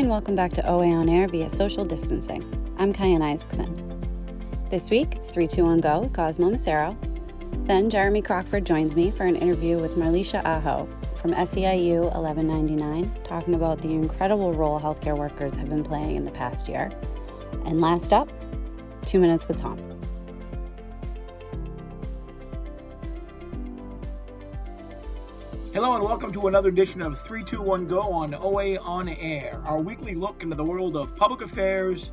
and welcome back to OA On Air via social distancing. I'm Kyan Isaacson. This week, it's 3 2 1 Go with Cosmo Macero. Then Jeremy Crockford joins me for an interview with Marlisha Aho from SEIU 1199, talking about the incredible role healthcare workers have been playing in the past year. And last up, Two Minutes with Tom. Hello and welcome to another edition of 321 Go on OA On Air, our weekly look into the world of public affairs,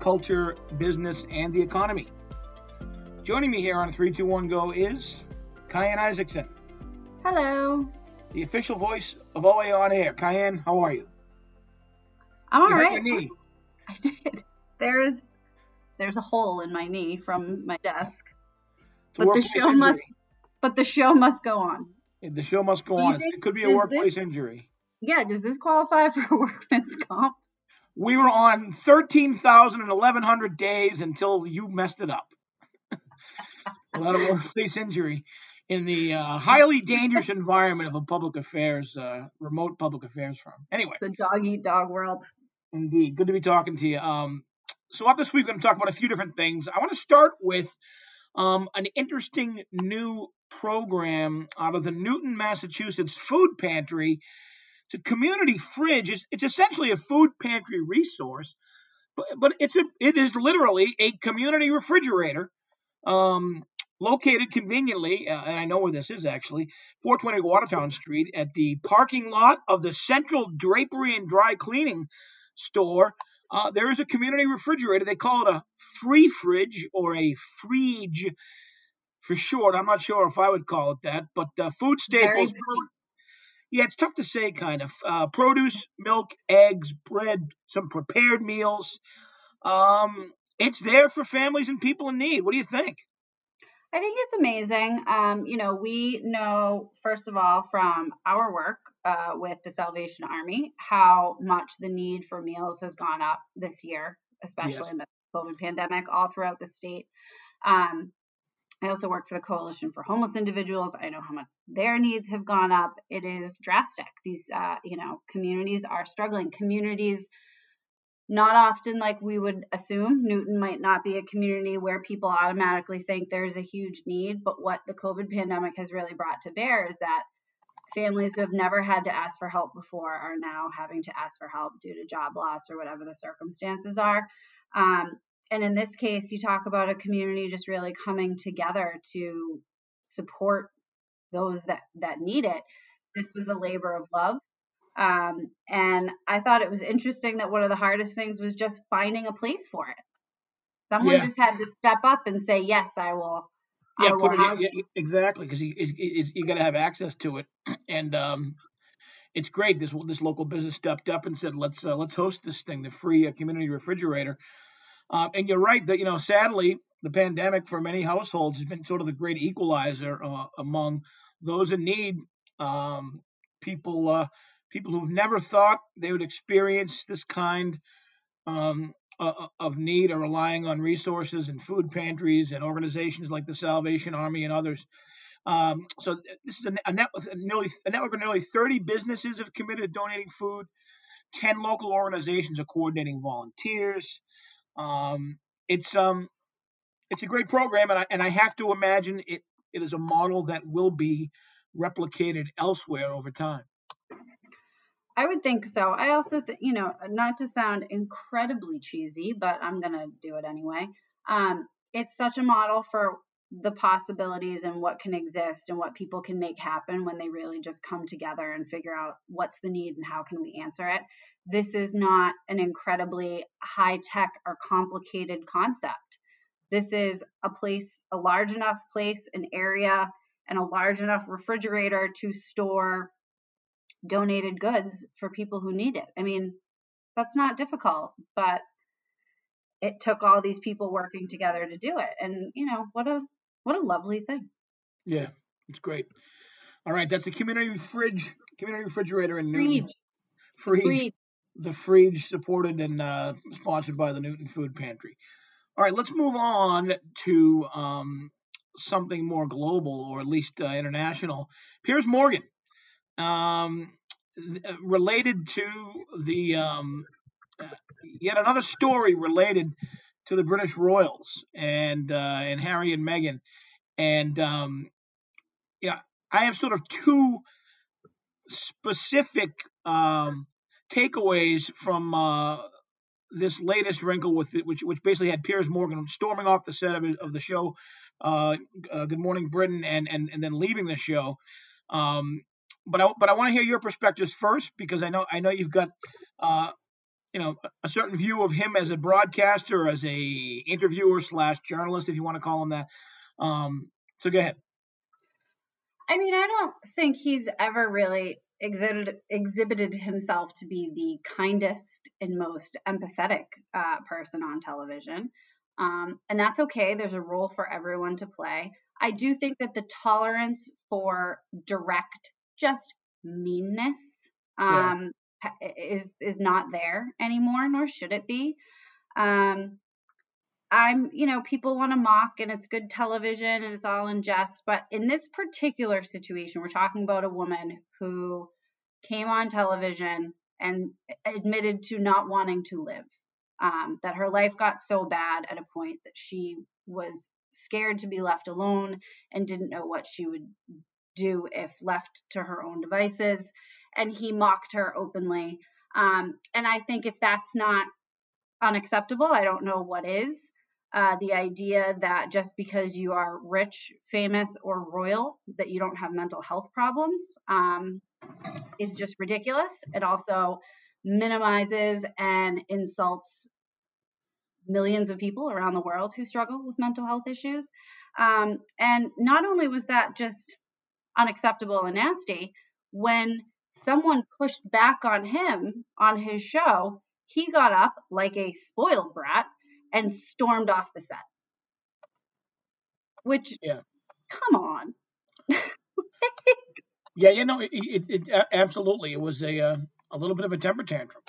culture, business, and the economy. Joining me here on 321 Go is Kyan Isaacson. Hello. The official voice of OA On Air. Kyan, how are you? I'm all you right. Hurt your knee. I did. There's there's a hole in my knee from my desk. It's But the show must but the show must go on. The show must go on. think- It could be a workplace this- injury. Yeah, does this qualify for a workman's comp? We were on 13,000 1,100 days until you messed it up. Without a workplace injury in the uh, highly dangerous environment of a public affairs, uh, remote public affairs firm. Anyway, The dog eat dog world. indeed, good to be talking to you. Um, so, up this week, we're going to talk about a few different things. I want to start with um, an interesting new program out of the Newton, Massachusetts Food Pantry. It's a community fridge. It's, it's essentially a food pantry resource, but, but it's a it is literally a community refrigerator, um, located conveniently, uh, and I know where this is actually, 420 Watertown Street, at the parking lot of the Central Drapery and Dry Cleaning store. Uh, there is a community refrigerator. They call it a free fridge or a fridge for short. I'm not sure if I would call it that, but uh, food staples. Yeah, it's tough to say, kind of. Uh, produce, milk, eggs, bread, some prepared meals. Um, it's there for families and people in need. What do you think? I think it's amazing. Um, you know, we know first of all from our work uh, with the Salvation Army how much the need for meals has gone up this year, especially Yes. in the COVID pandemic, all throughout the state. Um, I also work for the Coalition for Homeless Individuals. I know how much their needs have gone up. It is drastic. These, uh, you know, communities are struggling. Communities not often like we would assume. Newton might not be a community where people automatically think there's a huge need, but what the COVID pandemic has really brought to bear is that families who have never had to ask for help before are now having to ask for help due to job loss or whatever the circumstances are. Um, and in this case, you talk about a community just really coming together to support those that, that need it. This was a labor of love. Um, and I thought it was interesting that one of the hardest things was just finding a place for it. Someone Yeah. just had to step up and say, "Yes, I will." I Yeah, will put it yeah, exactly because you, you, you got to have access to it, and um, it's great. This this local business stepped up and said, "Let's uh, let's host this thing, the free uh, community refrigerator." Um, and you're right that you know, sadly, the pandemic for many households has been sort of the great equalizer uh, among those in need. Um, people uh, people who've never thought they would experience this kind um, uh, of need are relying on resources and food pantries and organizations like the Salvation Army and others. Um, so this is a, a, net, a nearly a network of nearly 30 businesses have committed to donating food. 10 local organizations are coordinating volunteers. Um, it's um, it's a great program, and I and I have to imagine it it is a model that will be replicated elsewhere over time. I would think so. I also, th- you know, not to sound incredibly cheesy, but I'm gonna do it anyway. Um, it's such a model for the possibilities and what can exist and what people can make happen when they really just come together and figure out what's the need and how can we answer it. This is not an incredibly high tech or complicated concept. This is a place, a large enough place, an area, and a large enough refrigerator to store donated goods for people who need it. I mean, that's not difficult, but it took all these people working together to do it. And you know, what a what a lovely thing. Yeah, it's great. All right, that's the community fridge, community refrigerator in Newton. Fridge. Fridge. the Frige, supported and uh, sponsored by the Newton Food Pantry. All right, let's move on to um, something more global, or at least uh, international. Piers Morgan, um, th- related to the um, yet another story related to the British royals and uh, and Harry and Meghan, and um, yeah, I have sort of two specific um, takeaways from uh, this latest wrinkle with it, which which basically had Piers Morgan storming off the set of, of the show, uh, uh, Good Morning Britain, and and and then leaving the show. Um, but I but I want to hear your perspectives first because I know I know you've got uh, you know a certain view of him as a broadcaster, as a interviewer slash journalist, if you want to call him that. Um, so go ahead. I mean, I don't think he's ever really exhibited exhibited himself to be the kindest and most empathetic uh, person on television, um, and that's okay. There's a role for everyone to play. I do think that the tolerance for direct, just meanness um. Is is not there anymore, nor should it be. Um, I'm, you know, people want to mock and it's good television and it's all in jest. But in this particular situation, we're talking about a woman who came on television and admitted to not wanting to live. Um, that her life got so bad at a point that she was scared to be left alone and didn't know what she would do if left to her own devices. And he mocked her openly. Um, and I think if that's not unacceptable, I don't know what is. Uh, the idea that just because you are rich, famous, or royal, that you don't have mental health problems um, is just ridiculous. It also minimizes and insults millions of people around the world who struggle with mental health issues. Um, and not only was that just unacceptable and nasty, when someone pushed back on him on his show, he got up like a spoiled brat and stormed off the set. Which, yeah. come on. yeah, you know, it, it, it, absolutely. It was a uh, a little bit of a temper tantrum.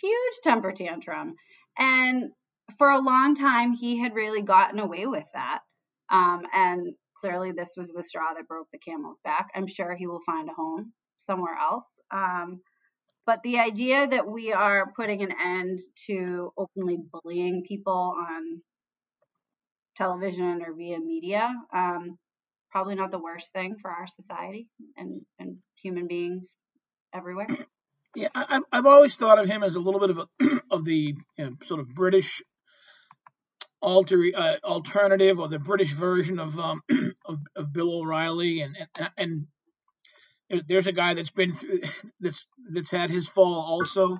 Huge temper tantrum, and for a long time he had really gotten away with that. Um, and clearly, this was the straw that broke the camel's back. I'm sure he will find a home somewhere else. Um, but the idea that we are putting an end to openly bullying people on television or via media, um, probably not the worst thing for our society and, and human beings everywhere. Yeah, I, have always thought of him as a little bit of a, of the you know, sort of British alter uh, alternative or the British version of um, of, of, Bill O'Reilly, and, and and there's a guy that's been that's that's had his fall also.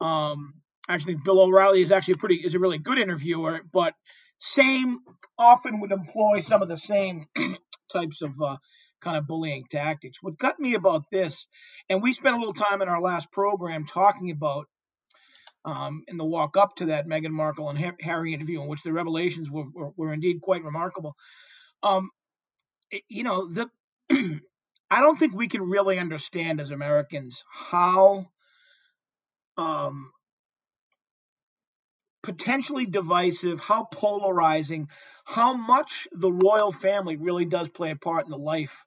Um, actually, Bill O'Reilly is actually pretty is a really good interviewer, but same often would employ some of the same types of uh, kind of bullying tactics. What got me about this, and we spent a little time in our last program talking about um, in the walk up to that Meghan Markle and Harry interview, in which the revelations were, were, were indeed quite remarkable. Um, it, you know, the I don't think we can really understand as Americans how um, potentially divisive, how polarizing, how much the royal family really does play a part in the life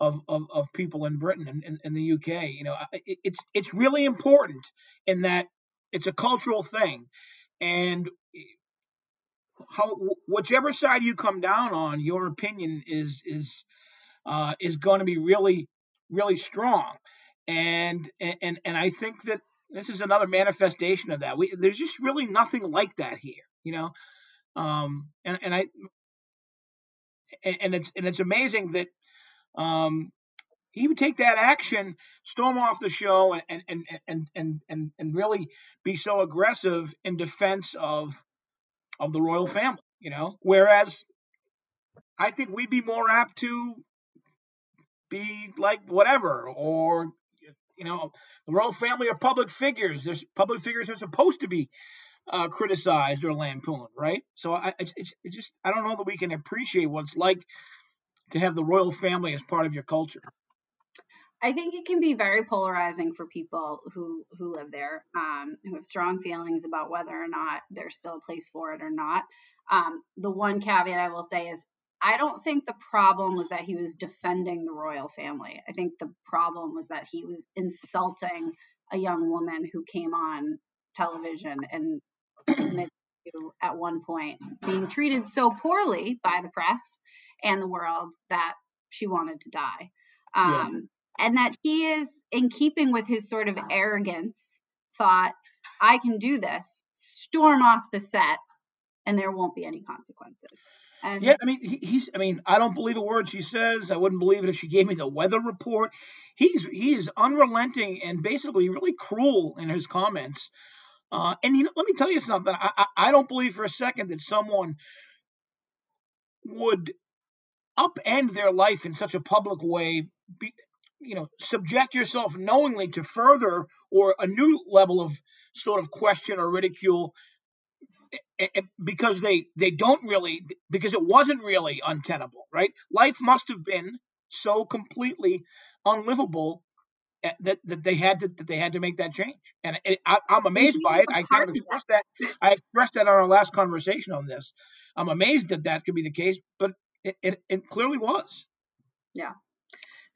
of, of, of people in Britain and in, in, the UK. You know, it, it's it's really important in that it's a cultural thing, and how whichever side you come down on, your opinion is is uh, is going to be really, really strong. And, and, and I think that this is another manifestation of that. We, there's just really nothing like that here, you know? Um, and, and I, and it's, and it's amazing that, um, he would take that action, storm off the show, and and and and and and really be so aggressive in defense of of the royal family, you know. Whereas I think we'd be more apt to be like whatever, or you know, the royal family are public figures. There's public figures are supposed to be uh, criticized or lampooned, right? So I, it's, it's just I don't know that we can appreciate what it's like to have the royal family as part of your culture. I think it can be very polarizing for people who who live there, um, who have strong feelings about whether or not there's still a place for it or not. Um, the one caveat I will say is I don't think the problem was that he was defending the royal family. I think the problem was that he was insulting a young woman who came on television and at one point being treated so poorly by the press and the world that she wanted to die. Um, yeah. And that he is, in keeping with his sort of arrogance, thought, I can do this, storm off the set, and there won't be any consequences. And yeah, I mean, he, he's. I mean, I don't believe a word she says. I wouldn't believe it if she gave me the weather report. He's he is unrelenting and basically really cruel in his comments. Uh, and you know, let me tell you something. I, I, I don't believe for a second that someone would upend their life in such a public way. Be, you know, subject yourself knowingly to further or a new level of sort of question or ridicule because they they don't really because it wasn't really untenable, right? Life must have been so completely unlivable eh, that, that they had to that they had to make that change, and it, I, am amazed by it. I kind of expressed that I expressed that on our last conversation on this. I'm amazed that that could be the case, but it, it, it clearly was. Yeah.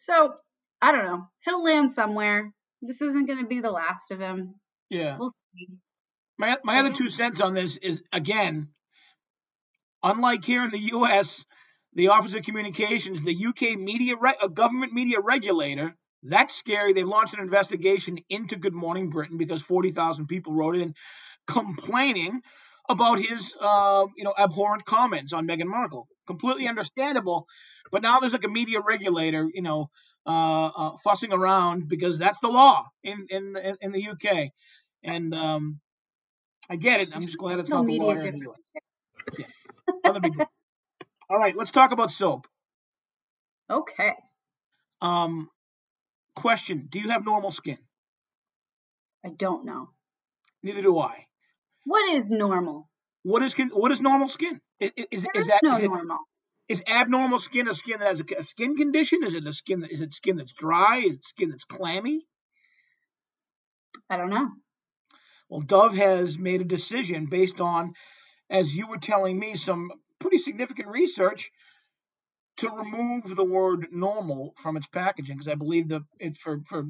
So I don't know. He'll land somewhere. This isn't going to be the last of him. Yeah. We'll see. My my other two cents on this is again, unlike here in the U.S., the Office of Communications, the UK media, re- a government media regulator, that's scary. They launched an investigation into Good Morning Britain because 40,000 people wrote in complaining about his, uh, you know, abhorrent comments on Meghan Markle. Completely understandable, but now there's like a media regulator, you know, uh, uh, fussing around because that's the law in in in the UK, and um, I get it. I'm just glad it's no not the law in the US. Yeah. big All right, let's talk about soap. Okay. Um, question: Do you have normal skin? I don't know. Neither do I. What is normal? What is what is normal skin? Is, is, is that no is it, normal? Is abnormal skin a skin that has a, a, skin condition? Is it a skin that is it skin that's dry? Is it skin that's clammy? I don't know. Well, Dove has made a decision based on, as you were telling me, some pretty significant research to remove the word normal from its packaging because I believe that it for for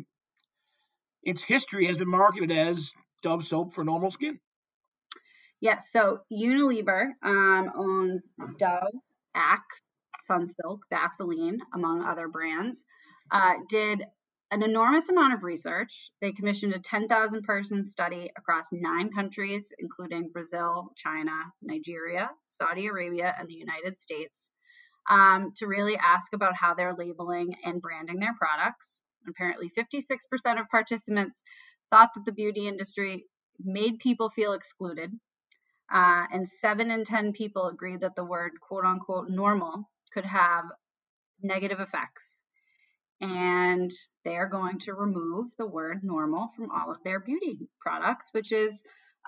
its history has been marketed as Dove soap for normal skin. Yes, so Unilever um, owns Dove, Axe, Sunsilk, Vaseline, among other brands. Uh, did an enormous amount of research. They commissioned a 10,000 person study across nine countries, including Brazil, China, Nigeria, Saudi Arabia, and the United States, um, to really ask about how they're labeling and branding their products. Apparently, 56% of participants thought that the beauty industry made people feel excluded. Uh, and seven in 10 people agreed that the word quote unquote normal could have negative effects and they are going to remove the word normal from all of their beauty products, which is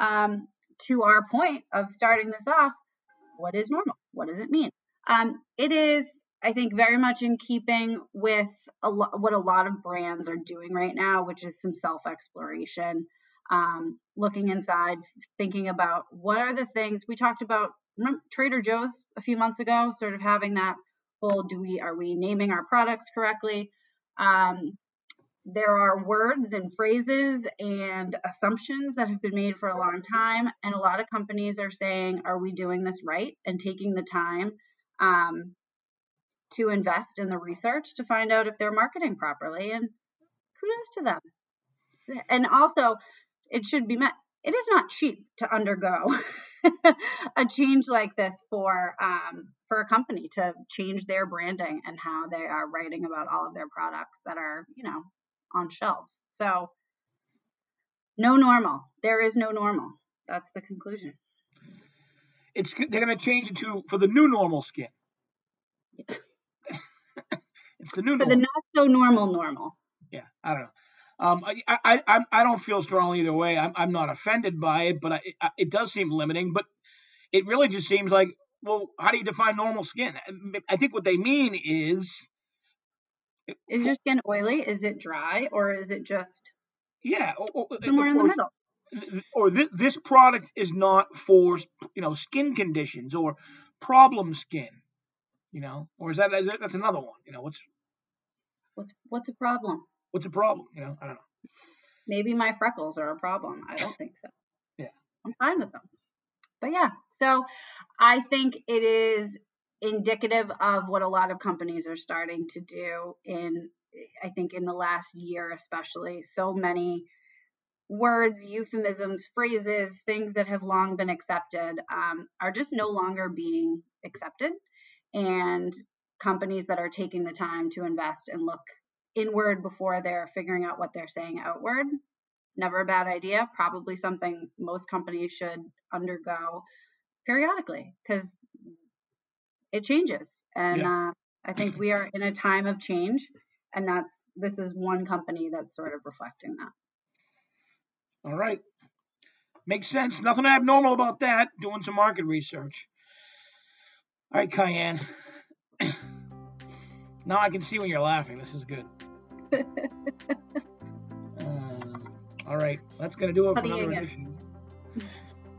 um, to our point of starting this off. What is normal? What does it mean? Um, it is, I think, very much in keeping with a lo- what a lot of brands are doing right now, which is some self exploration, um, looking inside, thinking about what are the things we talked about. Trader Joe's a few months ago, sort of having that whole do we are we naming our products correctly? Um, there are words and phrases and assumptions that have been made for a long time, and a lot of companies are saying, "Are we doing this right?" and taking the time um, to invest in the research to find out if they're marketing properly. And kudos to them. And also, it should be met. It is not cheap to undergo a change like this for um, for a company to change their branding and how they are writing about all of their products that are you know on shelves. So no normal. There is no normal. That's the conclusion. It's they're going to change it to for the new normal skin. it's the new for normal. the not so normal normal. Yeah, I don't know. Um, I, I, I, I don't feel strongly either way. I'm, I'm not offended by it, but I, it, it does seem limiting. But it really just seems like, well, how do you define normal skin? I think what they mean is. Is your skin oily? Is it dry, or is it just? Yeah, or, or, somewhere in the middle. Or th- this product is not for you know skin conditions or problem skin, you know, or is that that's another one? You know, what's what's what's a problem? What's the problem? You know, I don't know. Maybe my freckles are a problem. I don't think so. Yeah, I'm fine with them. But yeah, so I think it is indicative of what a lot of companies are starting to do in I think in the last year especially so many words, euphemisms, phrases, things that have long been accepted um, are just no longer being accepted. And companies that are taking the time to invest and look inward before they're figuring out what they're saying outward, never a bad idea. Probably something most companies should undergo periodically because it changes. And yeah. uh, I think we are in a time of change, and that's this is one company that's sort of reflecting that. All right. Makes sense. Nothing abnormal about that. Doing some market research. All right, Kyan. now I can see when you're laughing. This is good. uh, all right. That's going to do it for another edition.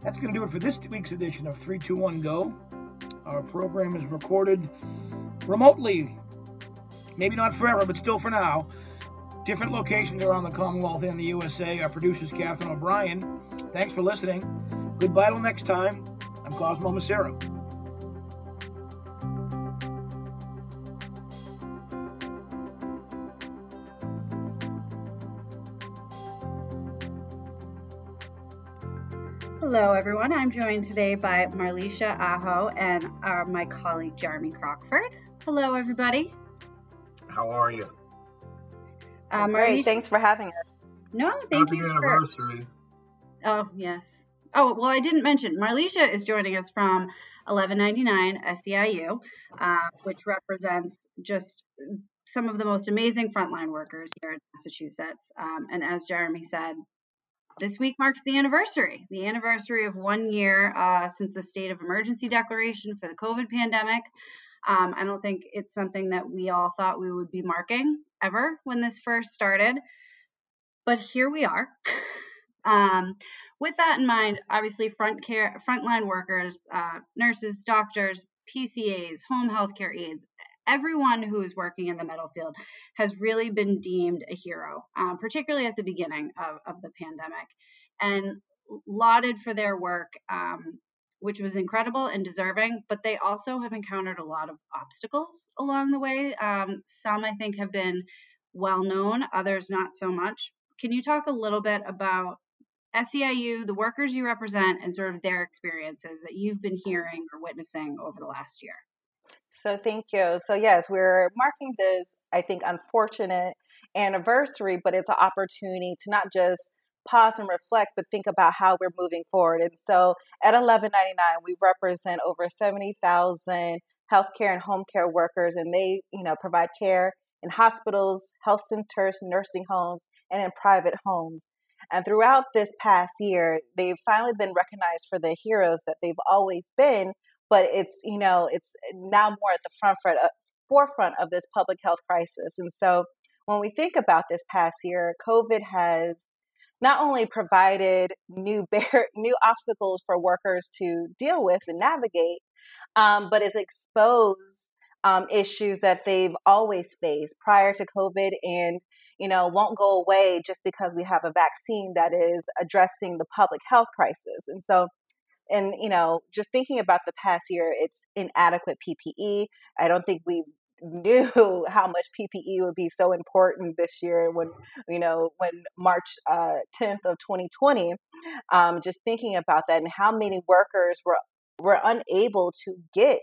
That's going to do it for this week's edition of 321 Go. Our program is recorded remotely. Maybe not forever, but still for now. Different locations around the Commonwealth and the USA. Our producer is Catherine O'Brien. Thanks for listening. Goodbye till next time. I'm Cosmo Macero. Hello, everyone. I'm joined today by Marlisha Aho and uh, my colleague Jeremy Crockford. Hello, everybody. How are you? Um, Great. Thanks for having us. No, thank Happy you. anniversary. For... Oh, yes. Oh, well, I didn't mention Marlisha is joining us from 1199 SEIU, uh, which represents just some of the most amazing frontline workers here in Massachusetts. Um, and as Jeremy said, this week marks the anniversary, the anniversary of one year uh, since the state of emergency declaration for the COVID pandemic. Um, I don't think it's something that we all thought we would be marking ever when this first started, but here we are. um, with that in mind, obviously, front care, frontline workers, uh, nurses, doctors, PCAs, home health care aides, everyone who is working in the metal field has really been deemed a hero, um, particularly at the beginning of, of the pandemic, and lauded for their work um, which was incredible and deserving, but they also have encountered a lot of obstacles along the way. Um, some I think have been well known, others not so much. Can you talk a little bit about SEIU, the workers you represent, and sort of their experiences that you've been hearing or witnessing over the last year? So, thank you. So, yes, we're marking this, I think, unfortunate anniversary, but it's an opportunity to not just pause and reflect, but think about how we're moving forward. And so at 1199, we represent over 70,000 healthcare and home care workers, and they, you know, provide care in hospitals, health centers, nursing homes, and in private homes. And throughout this past year, they've finally been recognized for the heroes that they've always been, but it's, you know, it's now more at the front front, uh, forefront of this public health crisis. And so when we think about this past year, COVID has not only provided new bar- new obstacles for workers to deal with and navigate, um, but has exposed um, issues that they've always faced prior to COVID and you know won't go away just because we have a vaccine that is addressing the public health crisis. And so and you know just thinking about the past year it's inadequate ppe i don't think we've knew how much PPE would be so important this year when, you know, when March uh, 10th of 2020, um, just thinking about that and how many workers were were unable to get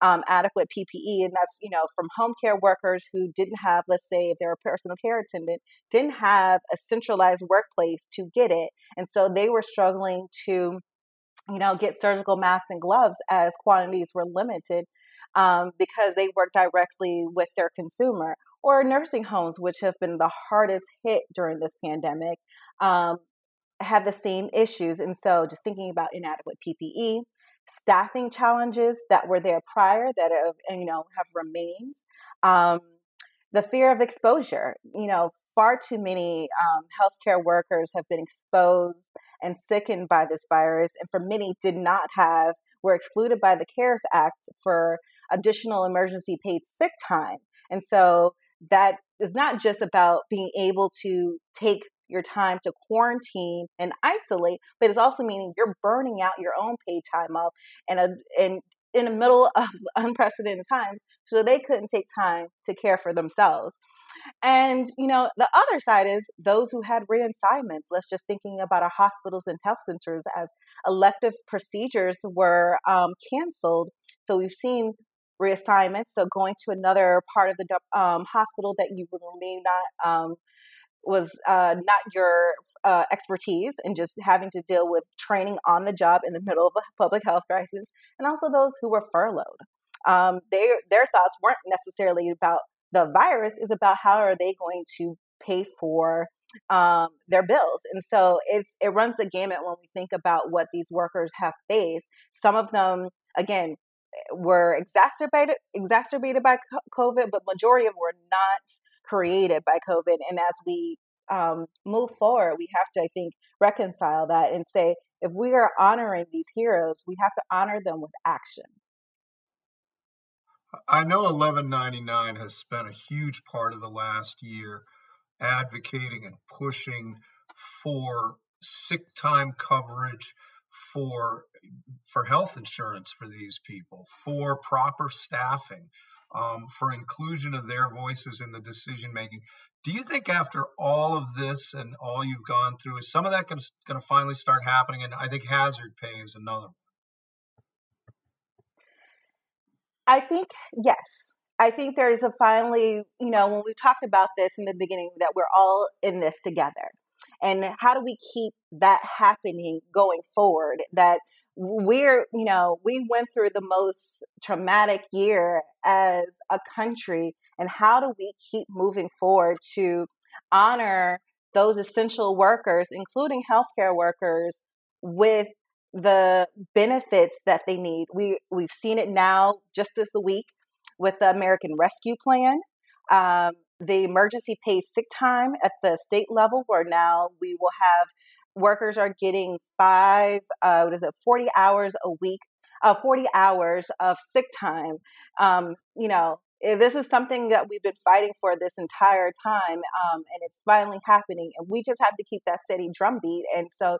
um, adequate PPE, and that's you know from home care workers who didn't have, let's say, if they're a personal care attendant, didn't have a centralized workplace to get it, and so they were struggling to, you know, get surgical masks and gloves as quantities were limited um, because they work directly with their consumer, or nursing homes, which have been the hardest hit during this pandemic, um, have the same issues. And so, just thinking about inadequate PPE, staffing challenges that were there prior that have you know have remained. Um, the fear of exposure. You know, far too many um, healthcare workers have been exposed and sickened by this virus, and for many did not have were excluded by the CARES Act for additional emergency paid sick time. And so that is not just about being able to take your time to quarantine and isolate, but it's also meaning you're burning out your own paid time off and a and in the middle of unprecedented times, so they couldn't take time to care for themselves. And, you know, the other side is those who had reassignments. Let's just thinking about our hospitals and health centers as elective procedures were um, canceled. So we've seen reassignments. So going to another part of the um, hospital that you may not um, was uh, not your uh, expertise and just having to deal with training on the job in the middle of a public health crisis, and also those who were furloughed. Um, they, their thoughts weren't necessarily about the virus; is about how are they going to pay for um, their bills. And so it's it runs the gamut when we think about what these workers have faced. Some of them, again, were exacerbated exacerbated by COVID, but majority of them were not created by COVID. And as we um, move forward, we have to, I think, reconcile that and say if we are honoring these heroes, we have to honor them with action. I know 1199 has spent a huge part of the last year advocating and pushing for sick time coverage for for health insurance for these people, for proper staffing, um, for inclusion of their voices in the decision making. Do you think after all of this and all you've gone through, is some of that going to finally start happening? And I think hazard pay is another. One. I think yes. I think there's a finally, you know, when we talked about this in the beginning, that we're all in this together. And how do we keep that happening going forward? That we're, you know, we went through the most traumatic year as a country. And how do we keep moving forward to honor those essential workers, including healthcare workers, with the benefits that they need? We, we've seen it now just this week with the American Rescue Plan. Um, the emergency paid sick time at the state level, where now we will have workers are getting five, uh, what is it, 40 hours a week, uh, 40 hours of sick time. Um, you know, eh, this is something that we've been fighting for this entire time, um, and it's finally happening. And we just have to keep that steady drumbeat. And so,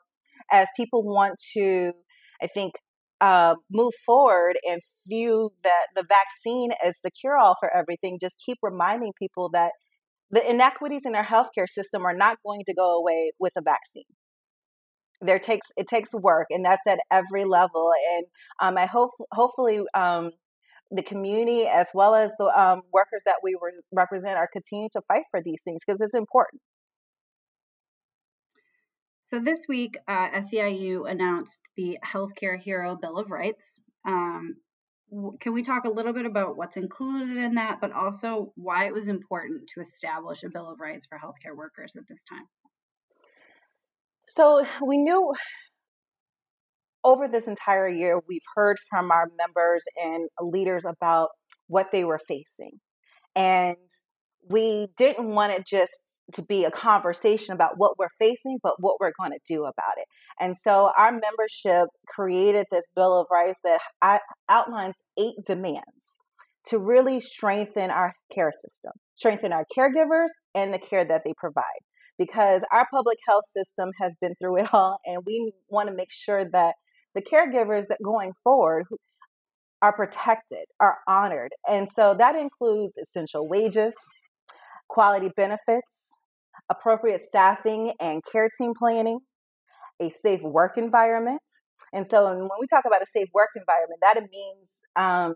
as people want to, I think, uh, move forward and view that the vaccine as the cure all for everything, just keep reminding people that the inequities in our healthcare system are not going to go away with a vaccine. There takes it takes work, and that's at every level. And um, I hope hopefully um, the community as well as the um, workers that we re- represent are continuing to fight for these things because it's important. So this week, uh, SEIU announced the Healthcare Hero Bill of Rights. Um, can we talk a little bit about what's included in that, but also why it was important to establish a Bill of Rights for healthcare workers at this time? So we knew over this entire year, we've heard from our members and leaders about what they were facing. And we didn't want it just to be a conversation about what we're facing, but what we're going to do about it. And so our membership created this Bill of Rights that outlines eight demands to really strengthen our care system, strengthen our caregivers and the care that they provide. Because our public health system has been through it all, and we want to make sure that the caregivers that going forward are protected, are honored. And so that includes essential wages, quality benefits, appropriate staffing and care team planning, a safe work environment. And so when we talk about a safe work environment, that means, um,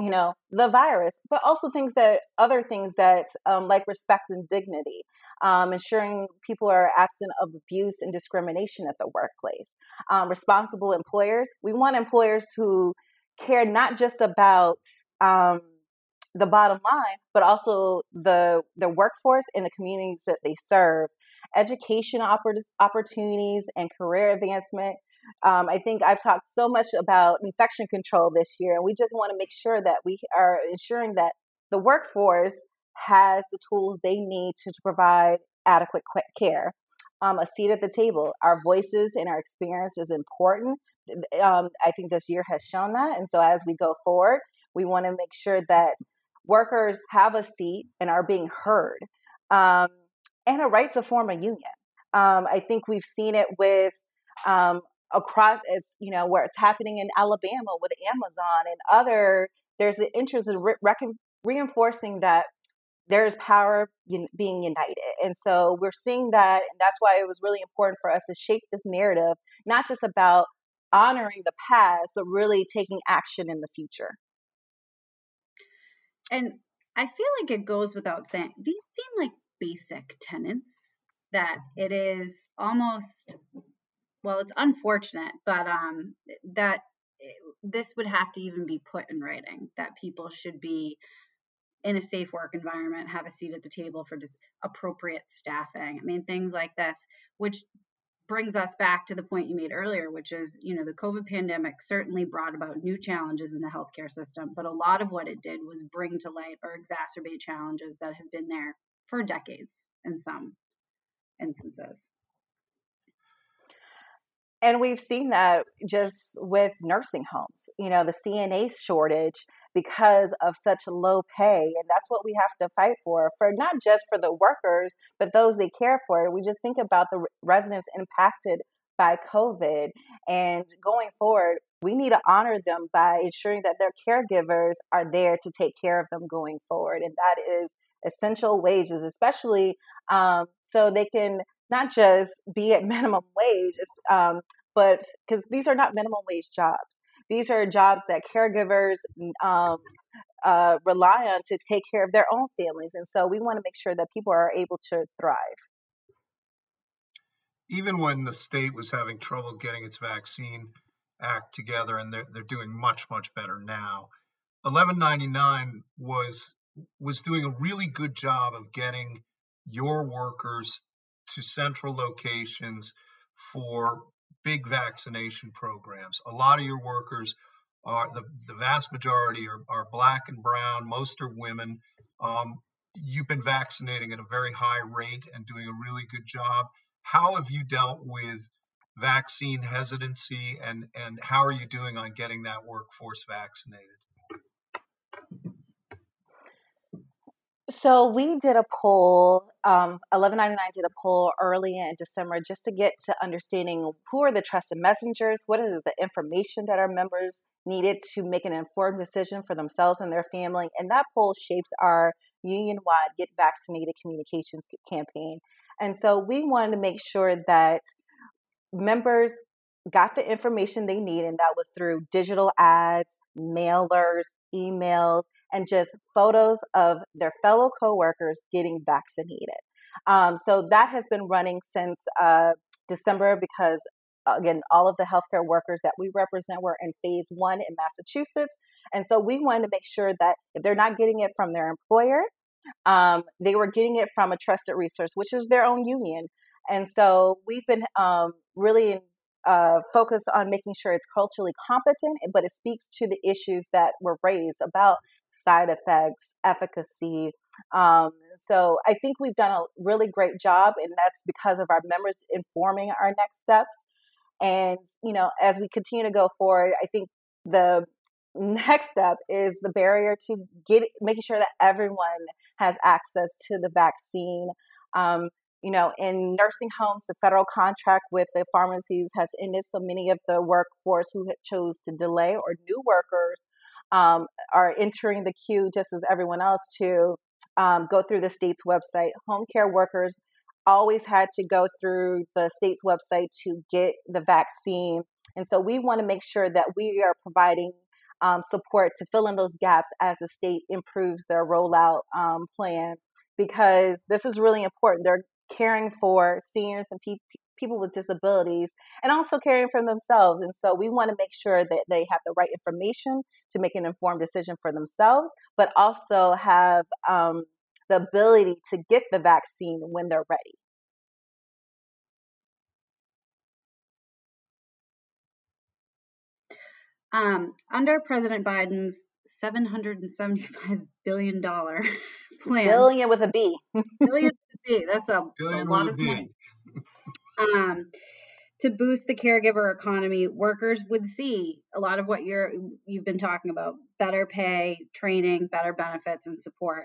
you know, the virus, but also things that other things that um, like respect and dignity, um, ensuring people are absent of abuse and discrimination at the workplace. Um, responsible employers. We want employers who care not just about um, the bottom line, but also the the workforce and the communities that they serve, education opportunities and career advancement. Um, I think I've talked so much about infection control this year, and we just want to make sure that we are ensuring that the workforce has the tools they need to, to provide adequate care. Um, a seat at the table. Our voices and our experience is important. Um, I think this year has shown that. And so as we go forward, we want to make sure that workers have a seat and are being heard, um, and a right to form a union. Um, I think we've seen it with um, across it's you know where it's happening in Alabama with Amazon and other. There's an interest in re- reinforcing that there's power in being united. And so we're seeing that. And that's why it was really important for us to shape this narrative, not just about honoring the past, but really taking action in the future. And I feel like it goes without saying, these seem like basic tenets that it is almost, well, it's unfortunate, but um, that this would have to even be put in writing that people should be in a safe work environment, have a seat at the table for just appropriate staffing. I mean, things like this, which brings us back to the point you made earlier, which is, you know, the COVID pandemic certainly brought about new challenges in the healthcare system, but a lot of what it did was bring to light or exacerbate challenges that have been there for decades in some instances. And we've seen that just with nursing homes, you know, the CNA shortage because of such low pay. And that's what we have to fight for, for not just for the workers, but those they care for. We just think about the residents impacted by COVID. And going forward, we need to honor them by ensuring that their caregivers are there to take care of them going forward. And that is essential wages, especially um, so they can not just be at minimum wage, um, but because these are not minimum wage jobs. These are jobs that caregivers um, uh, rely on to take care of their own families. And so we want to make sure that people are able to thrive. Even when the state was having trouble getting its vaccine act together, and they're, they're doing much, much better now, 1199 was was doing a really good job of getting your workers to central locations for big vaccination programs. A lot of your workers are the, the vast majority are, are black and brown, most are women. Um, you've been vaccinating at a very high rate and doing a really good job. How have you dealt with vaccine hesitancy and, and how are you doing on getting that workforce vaccinated? So we did a poll. Um, 1199 did a poll early in December just to get to understanding who are the trusted messengers, what is the information that our members needed to make an informed decision for themselves and their family, and that poll shapes our union-wide Get Vaccinated communications campaign. And so we wanted to make sure that members got the information they need, and that was through digital ads, mailers, emails, and just photos of their fellow coworkers getting vaccinated. Um, so that has been running since uh, December because again, all of the healthcare workers that we represent were in phase one in Massachusetts. And so we wanted to make sure that if they're not getting it from their employer, um, they were getting it from a trusted resource, which is their own union. And so we've been um, really uh, focus on making sure it's culturally competent, but it speaks to the issues that were raised about side effects, efficacy. Um, so I think we've done a really great job, and that's because of our members informing our next steps. And you know, as we continue to go forward, I think the next step is the barrier to get making sure that everyone has access to the vaccine. Um, you know, in nursing homes, the federal contract with the pharmacies has ended. So many of the workforce who chose to delay or new workers um, are entering the queue just as everyone else to um, go through the state's website. Home care workers always had to go through the state's website to get the vaccine. And so we want to make sure that we are providing um, support to fill in those gaps as the state improves their rollout um, plan because this is really important. They're caring for seniors and pe- people with disabilities and also caring for themselves. And so we want to make sure that they have the right information to make an informed decision for themselves, but also have um, the ability to get the vaccine when they're ready. Um, under President Biden's $775 billion plan. Billion with a B. billion that's a, a lot of money. Um, to boost the caregiver economy, workers would see a lot of what you're you've been talking about: better pay, training, better benefits, and support.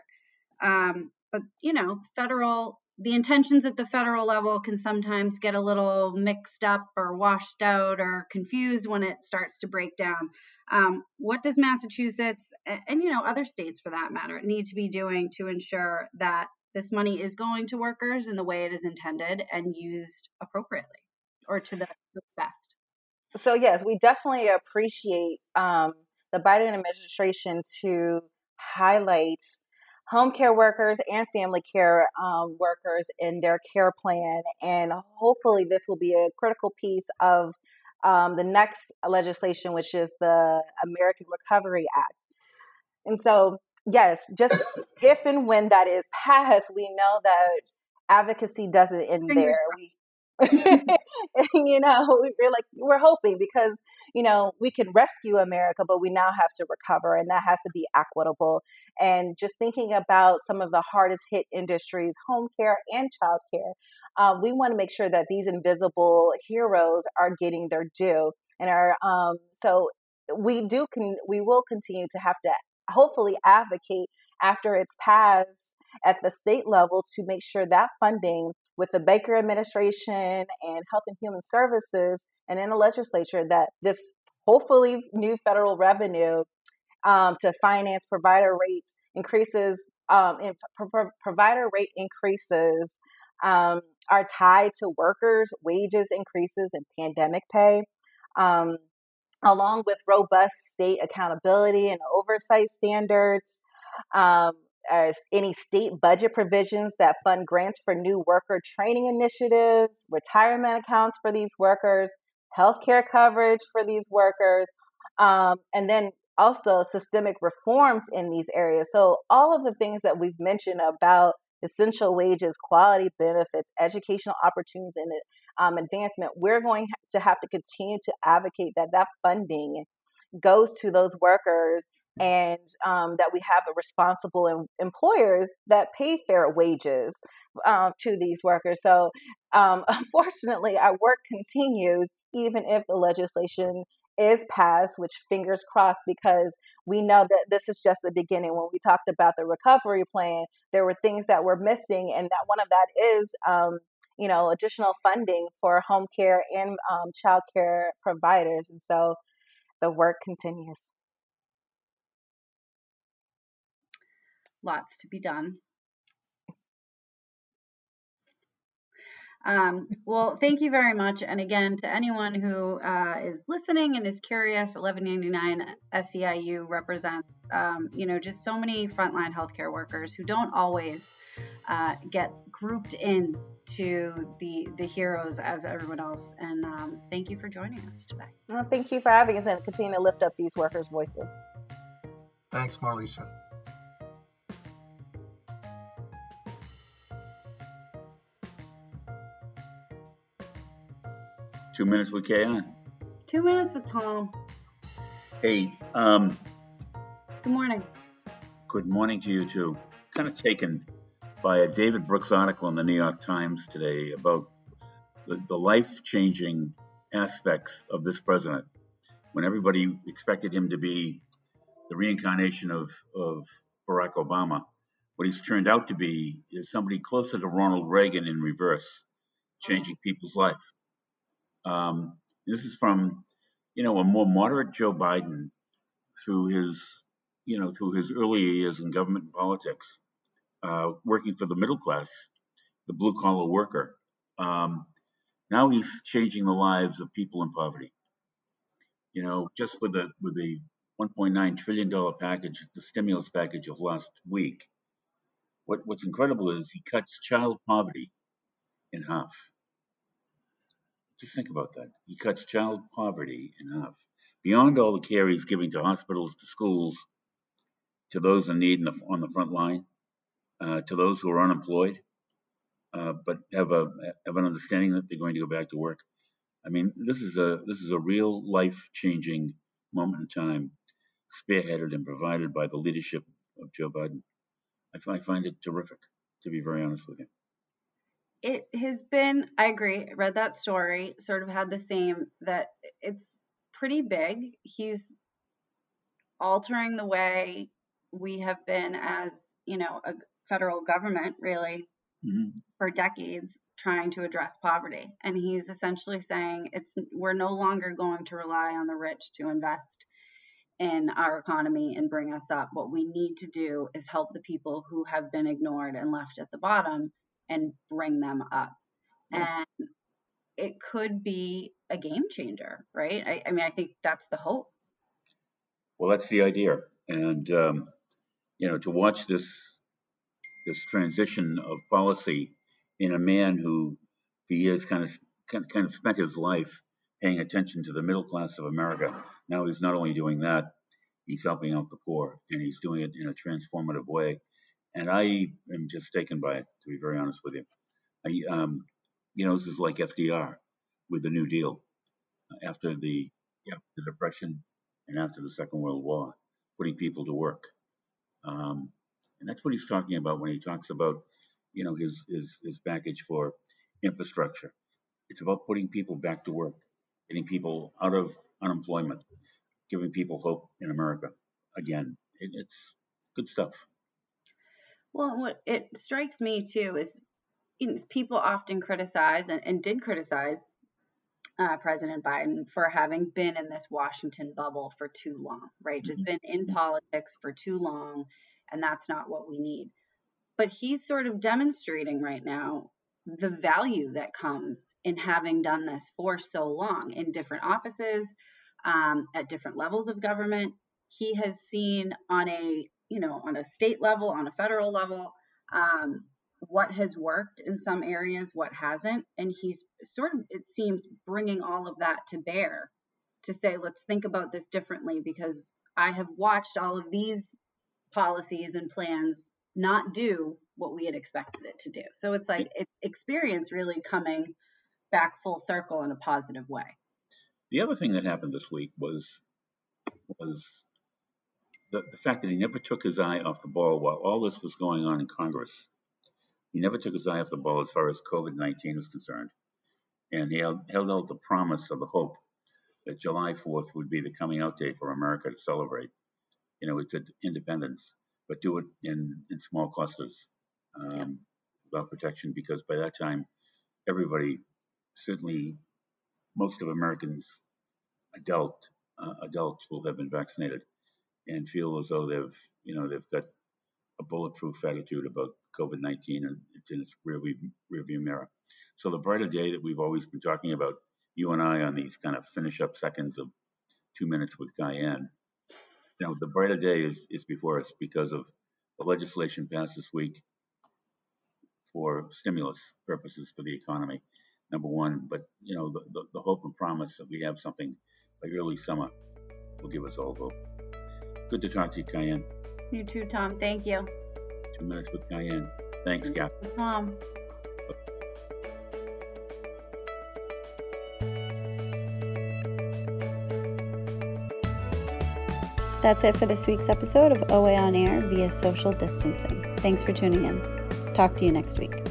Um, but you know, federal the intentions at the federal level can sometimes get a little mixed up or washed out or confused when it starts to break down. Um, what does Massachusetts and, and, you know other states for that matter need to be doing to ensure that this money is going to workers in the way it is intended and used appropriately or to the best? So yes, we definitely appreciate um, the Biden administration to highlight home care workers and family care um, workers in their care plan. And hopefully, this will be a critical piece of um, the next legislation, which is the American Recovery Act. And so, yes, just if and when that is passed, we know that advocacy doesn't end there. We you know, we're like, we're hoping because, you know, we can rescue America, but we now have to recover, and that has to be equitable. And just thinking about some of the hardest hit industries, home care and childcare, um, we want to make sure that these invisible heroes are getting their due. And are um, so we do can we will continue to have to hopefully advocate after it's passed at the state level to make sure that funding with the Baker administration and Health and Human Services and in the legislature that this hopefully new federal revenue um, to finance provider rates increases um, in pro- provider rate increases um, are tied to workers wages increases and pandemic pay. Um, along with robust state accountability and oversight standards, um, as any state budget provisions that fund grants for new worker training initiatives, retirement accounts for these workers, healthcare coverage for these workers, um, and then also systemic reforms in these areas. So, all of the things that we've mentioned about essential wages, quality benefits, educational opportunities, and um, advancement, we're going to have to continue to advocate that that funding goes to those workers and um, that we have responsible em- employers that pay fair wages uh, to these workers. So, um, unfortunately, our work continues even if the legislation is passed, which fingers crossed, because we know that this is just the beginning. When we talked about the recovery plan, there were things that were missing, and that one of that is, um, you know, additional funding for home care and um, child care providers. And so the work continues. Lots to be done. Um, well, thank you very much. And again, to anyone who uh, is listening and is curious, 1199 SEIU represents, um, you know, just so many frontline healthcare workers who don't always uh, get grouped in to the the heroes as everyone else. And um, thank you for joining us today. Well, thank you for having us and continue to lift up these workers' voices. Thanks, Marlisha. Two minutes with Kyan. Two minutes with Tom. Hey, um, good morning. Good morning to you too. Kind of taken by a David Brooks article in the New York Times today about the, the life changing aspects of this president. When everybody expected him to be the reincarnation of, of Barack Obama, what he's turned out to be is somebody closer to Ronald Reagan in reverse, changing people's life. Um, this is from, you know, a more moderate Joe Biden through his, you know, through his early years in government and politics, uh, working for the middle class, the blue collar worker. Um, now he's changing the lives of people in poverty. You know, just with the with the 1.9 trillion dollar package, the stimulus package of last week. What what's incredible is he cuts child poverty in half. Just think about that. He cuts child poverty in half. Beyond all the care he's giving to hospitals, to schools, to those in need in the, on the front line, uh, to those who are unemployed, uh, but have a have an understanding that they're going to go back to work. I mean, this is a this is a real life changing moment in time, spearheaded and provided by the leadership of Joe Biden. I, I find it terrific, to be very honest with you it has been i agree read that story sort of had the same that it's pretty big he's altering the way we have been as you know a federal government really mm-hmm. for decades trying to address poverty. And he's essentially saying it's we're no longer going to rely on the rich to invest in our economy and bring us up. What we need to do is help the people who have been ignored and left at the bottom and bring them up. Yeah. And it could be a game changer, right? I, I, mean, I think that's the hope. Well, that's the idea. And, um, you know, to watch this this transition of policy in a man who for years kind of kind of spent his life paying attention to the middle class of America. Now he's not only doing that, he's helping out the poor, and he's doing it in a transformative way. And I am just taken by it, to be very honest with you. I, um, you know, this is like FDR with the New Deal after the yeah, the Depression and after the Second World War, putting people to work. Um, and that's what he's talking about when he talks about, you know, his his his package for infrastructure. It's about putting people back to work getting people out of unemployment, giving people hope in America. Again, it, it's good stuff. Well, what it strikes me too is you know, people often criticize and, and did criticize uh, President Biden for having been in this Washington bubble for too long, right? Just mm-hmm. been in politics for too long, and that's not what we need. But he's sort of demonstrating right now the value that comes in having done this for so long in different offices, um, at different levels of government. He has seen on a you know on a state level, on a federal level, um, what has worked in some areas, what hasn't, and he's sort of it seems bringing all of that to bear to say let's think about this differently because I have watched all of these policies and plans not do what we had expected it to do. So it's like it's experience really coming back full circle in a positive way. The other thing that happened this week was was the, the fact that he never took his eye off the ball while all this was going on in Congress. He never took his eye off the ball as far as COVID 19 is concerned. And he held, held out the promise of the hope that July 4th would be the coming out day for America to celebrate. You know, it's independence, but do it in, in small clusters um, yeah. without protection because by that time, everybody certainly most of Americans, adult uh, adults, will have been vaccinated and feel as though they've you know they've got a bulletproof attitude about COVID-19 and it's in its rearview, rearview mirror. So the brighter day that we've always been talking about, you and I on these kind of finish up seconds of two minutes with Kyan, know, the brighter day is, is before us because of the legislation passed this week for stimulus purposes for the economy number one. But you know, the, the, the hope and promise that we have something by early summer will give us all hope. Good to talk to you, Kyan. You too, Tom. Thank you. Two minutes with Kyan. Thanks, Cap. Tom. That's it for this week's episode of OA on Air via social distancing. Thanks for tuning in. Talk to you next week.